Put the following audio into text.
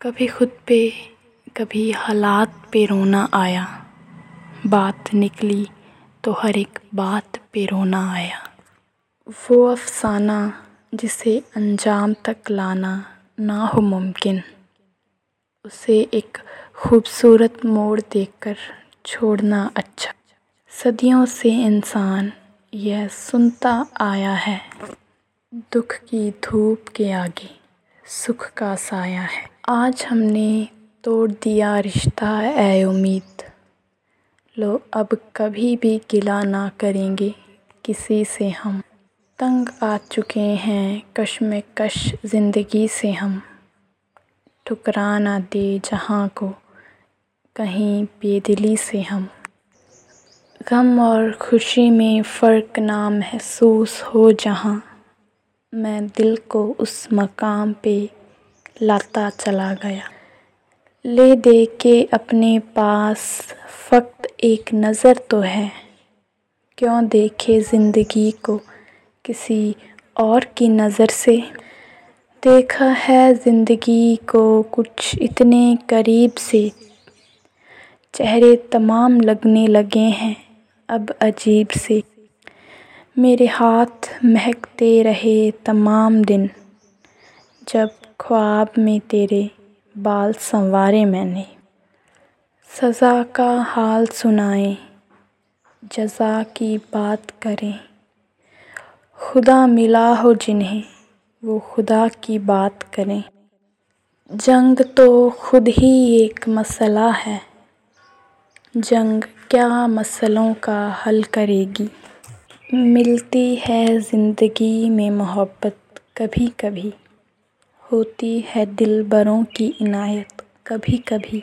कभी खुद पे, कभी हालात पे रोना आया। बात निकली तो हर एक बात पे रोना आया। वो अफ़साना जिसे अंजाम तक लाना ना हो मुमकिन, उसे एक खूबसूरत मोड़ देकर छोड़ना अच्छा। सदियों से इंसान यह सुनता आया है, दुख की धूप के आगे सुख का साया है। आज हमने तोड़ दिया रिश्ता ए उम्मीद। लो, अब कभी भी गिला ना करेंगे किसी से हम। तंग आ चुके हैं कश्मकश ज़िंदगी से हम। ठुकरा ना दे जहाँ को कहीं बेदिली से हम। गम और खुशी में फ़र्क ना महसूस हो जहाँ। मैं दिल को उस मकाम पे लाता चला गया। ले दे के अपने पास फ़क़्त एक नज़र तो है। क्यों देखे ज़िंदगी को किसी और की नज़र से? देखा है ज़िंदगी को कुछ इतने करीब से। चेहरे तमाम लगने लगे हैं अब अजीब से। मेरे हाथ महकते रहे तमाम दिन। जब ख्वाब में तेरे बाल संवारे मैंने। सज़ा का हाल सुनाए, जज़ा की बात करें। खुदा मिला हो जिन्हें, वो खुदा की बात करें। जंग तो खुद ही एक मसला है, जंग क्या मसलों का हल करेगी। मिलती है ज़िंदगी में मोहब्बत कभी कभी होती है दिलबरों की इनायत। कभी कभी